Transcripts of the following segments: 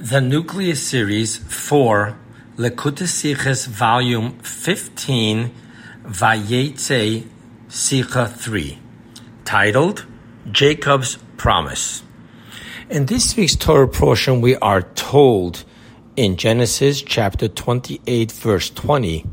The Nucleus Series for Likutei Sichos Volume 15, Vayetze Sicha 3, titled Jacob's Promise. In this week's Torah portion, we are told in Genesis chapter 28, verse 20,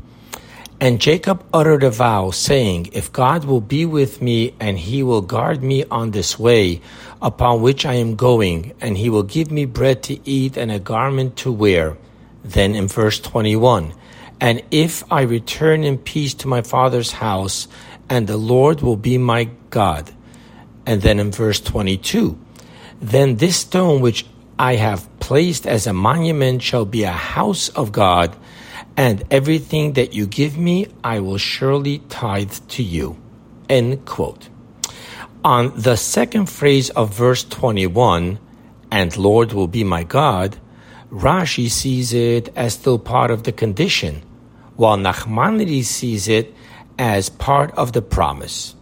and Jacob uttered a vow, saying, If God will be with me, and he will guard me on this way upon which I am going, and he will give me bread to eat and a garment to wear. Then in verse 21, And if I return in peace to my father's house, and the Lord will be my God. And then in verse 22, Then this stone which I have placed as a monument shall be a house of God and everything that you give me, I will surely tithe to you. End quote. On the second phrase of verse 21, and Lord will be my God, Rashi sees it as still part of the condition, while Nachmanides sees it as part of the promise.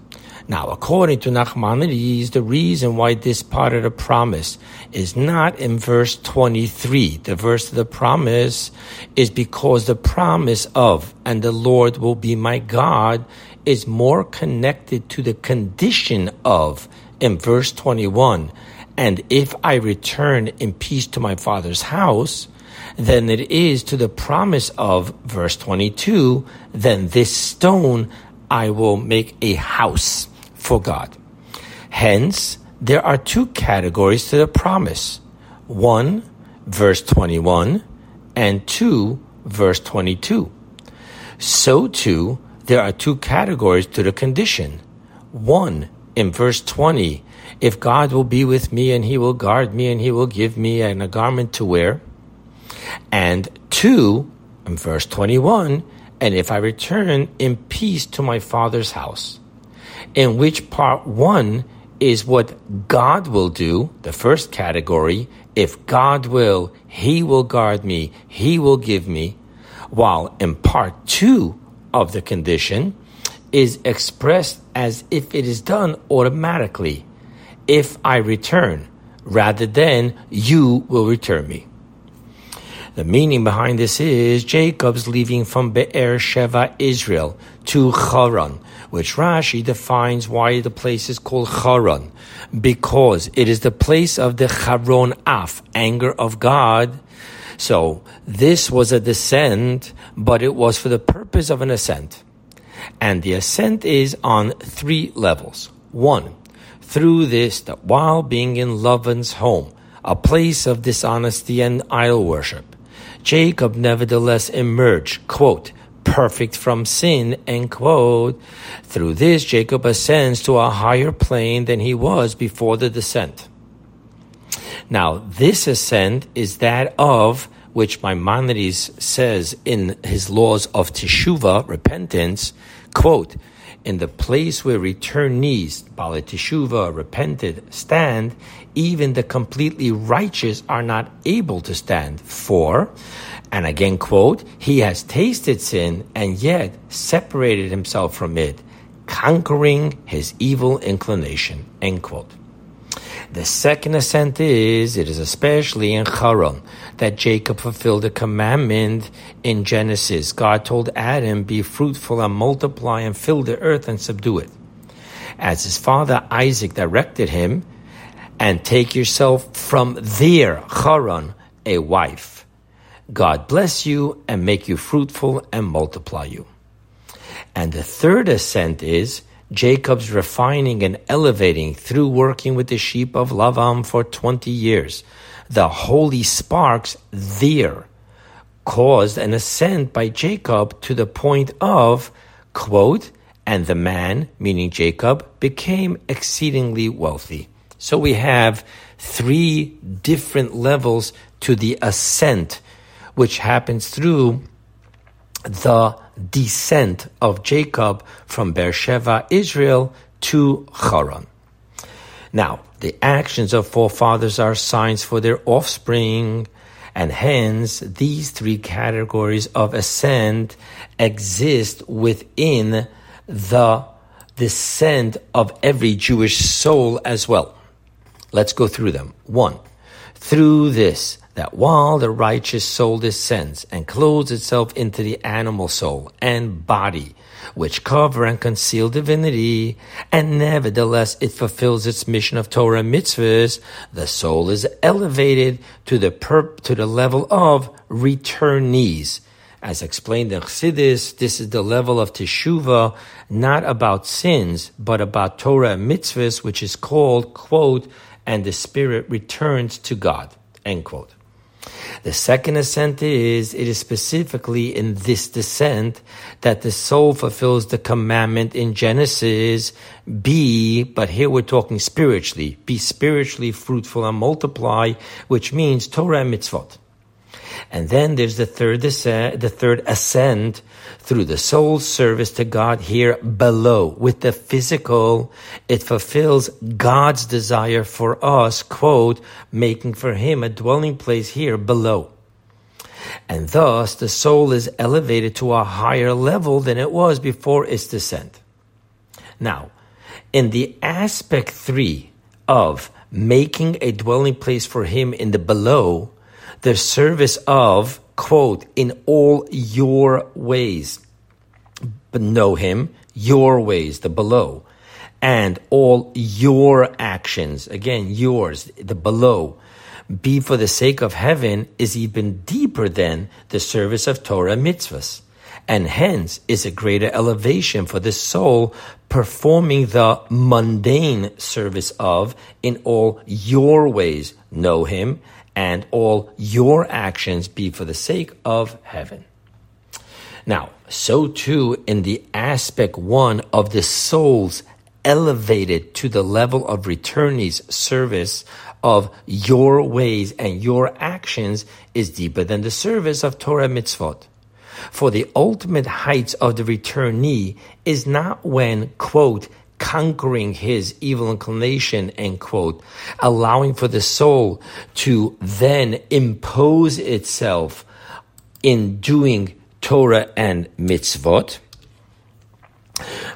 Now, according to Nachmanides, the reason why this part of the promise is not in verse 23, the verse of the promise, is because the promise of, and the Lord will be my God, is more connected to the condition of, in verse 21, and if I return in peace to my father's house, than it is to the promise of verse 22, then this stone I will make a house for God. Hence, there are two categories to the promise. One, verse 21, and two, verse 22. So too, there are two categories to the condition. One, in verse 20, if God will be with me and he will guard me and he will give me an, a garment to wear. And two, in verse 21, and if I return in peace to my father's house in which part one is what God will do, the first category. If God will, He will guard me, He will give me. While in part two of the condition is expressed as if it is done automatically. If I return, rather than you will return me. The meaning behind this is Jacob's leaving from Be'er Sheva, Israel, to Haran, which Rashi defines why the place is called Haran, because it is the place of the Charon Af, anger of God. So this was a descent, but it was for the purpose of an ascent. And the ascent is on three levels. One, through this, that while being in Lavan's home, a place of dishonesty and idol worship, Jacob nevertheless emerged, quote, perfect from sin, end quote. Through this, Jacob ascends to a higher plane than he was before the descent. Now, this ascent is that of which Maimonides says in his laws of teshuva, repentance, quote, in the place where returnees, Baalei Teshuva, repented, stand, even the completely righteous are not able to stand. For, and again quote, he has tasted sin and yet separated himself from it, conquering his evil inclination. End quote. The second ascent is, it is especially in Haran that Jacob fulfilled the commandment in Genesis. God told Adam, be fruitful and multiply and fill the earth and subdue it. As his father Isaac directed him, and take yourself from there, Haran, a wife. God bless you and make you fruitful and multiply you. And the third ascent is, Jacob's refining and elevating through working with the sheep of Lavan for 20 years. The holy sparks there caused an ascent by Jacob to the point of, quote, and the man, meaning Jacob, became exceedingly wealthy. So we have three different levels to the ascent, which happens through the descent of Jacob from Beersheba, Israel, to Haran. Now, the actions of forefathers are signs for their offspring, and hence these three categories of ascent exist within the descent of every Jewish soul as well. Let's go through them. One, through this, that while the righteous soul descends and clothes itself into the animal soul and body, which cover and conceal divinity, and nevertheless it fulfills its mission of Torah mitzvahs, the soul is elevated to the perp- to the level of returnees. As explained in Chassidus, this is the level of teshuva, not about sins, but about Torah and mitzvahs, which is called, quote, and the spirit returns to God, end quote. The second ascent is, it is specifically in this descent that the soul fulfills the commandment in Genesis, be, but here we're talking spiritually, be spiritually fruitful and multiply, which means Torah and mitzvot. And then there's the third the third ascent through the soul's service to God here below. With the physical, it fulfills God's desire for us, quote, making for him a dwelling place here below. And thus the soul is elevated to a higher level than it was before its descent. Now, in the aspect three of making a dwelling place for him in the below, the service of, quote, in all your ways. But know him, your ways, the below, and all your actions, again, yours, the below, be for the sake of heaven is even deeper than the service of Torah mitzvahs. And hence is a greater elevation for the soul performing the mundane service of in all your ways know him and all your actions be for the sake of heaven. Now, so too in the aspect one of the soul's elevated to the level of returnees service of your ways and your actions is deeper than the service of Torah mitzvot. For the ultimate heights of the returnee is not when, quote, conquering his evil inclination, end quote, allowing for the soul to then impose itself in doing Torah and mitzvot,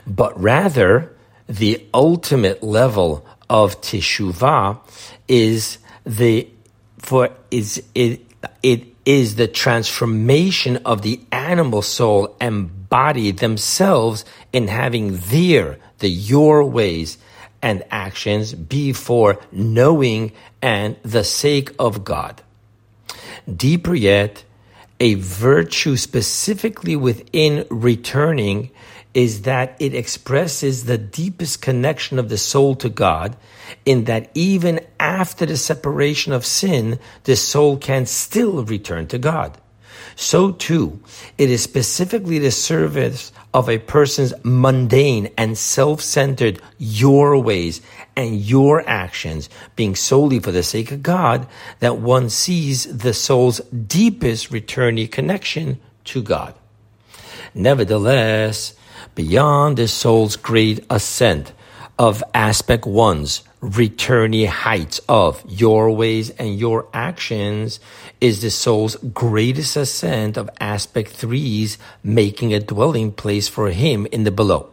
but rather the ultimate level of teshuvah is the for is it it is the transformation of the animal soul and body themselves in having their the your ways and actions be for knowing and the sake of God. Deeper yet, a virtue specifically within returning is that it expresses the deepest connection of the soul to God, in that even after the separation of sin, the soul can still return to God. So too, it is specifically the service of a person's mundane and self-centered your ways and your actions being solely for the sake of God that one sees the soul's deepest returnee connection to God. Nevertheless, beyond the soul's great ascent of aspect one's returnee heights of your ways and your actions is the soul's greatest ascent of aspect threes, making a dwelling place for him in the below.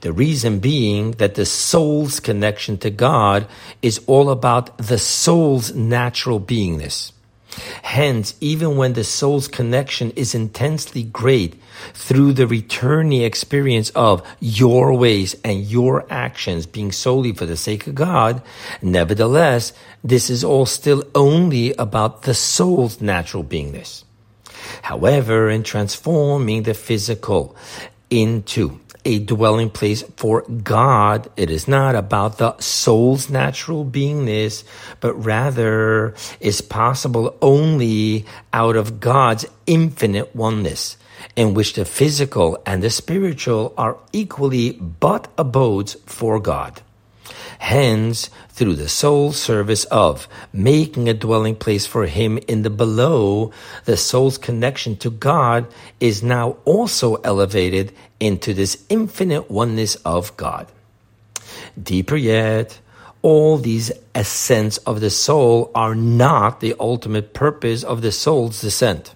The reason being that the soul's connection to God is all about the soul's natural beingness. Hence, even when the soul's connection is intensely great through the returning experience of your ways and your actions being solely for the sake of God, nevertheless, this is all still only about the soul's natural beingness. However, in transforming the physical into a dwelling place for God. It is not about the soul's natural beingness, but rather is possible only out of God's infinite oneness, in which the physical and the spiritual are equally but abodes for God. Hence, through the sole service of making a dwelling place for him in the below, the soul's connection to God is now also elevated into this infinite oneness of God. Deeper yet, all these ascents of the soul are not the ultimate purpose of the soul's descent.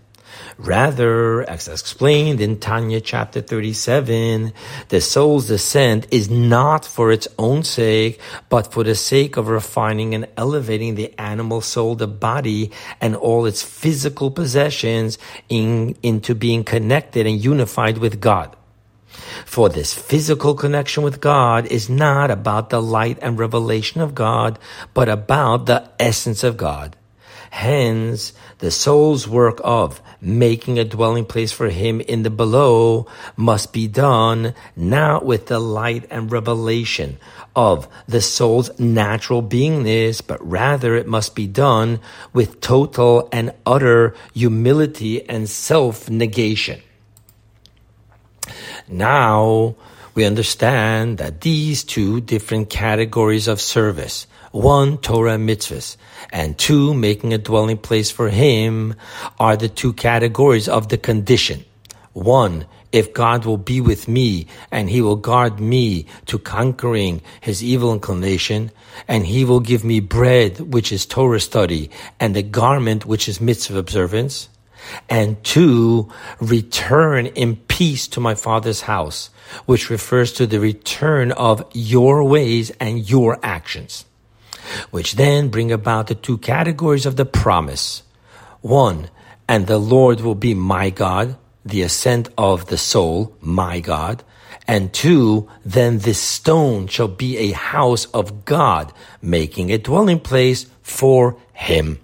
Rather, as explained in Tanya chapter 37, the soul's descent is not for its own sake, but for the sake of refining and elevating the animal soul, the body, and all its physical possessions in, into being connected and unified with God. For this physical connection with God is not about the light and revelation of God, but about the essence of God. Hence, the soul's work of making a dwelling place for him in the below must be done not with the light and revelation of the soul's natural beingness, but rather it must be done with total and utter humility and self negation. Now, we understand that these two different categories of service, one Torah mitzvahs, and two making a dwelling place for him, are the two categories of the condition. One, if God will be with me and he will guard me to conquering his evil inclination, and he will give me bread, which is Torah study, and a garment, which is mitzvah observance, and two, return in peace to my father's house, which refers to the return of your ways and your actions, which then bring about the two categories of the promise. One, and the Lord will be my God, the ascent of the soul, my God. And two, then this stone shall be a house of God, making a dwelling place for him.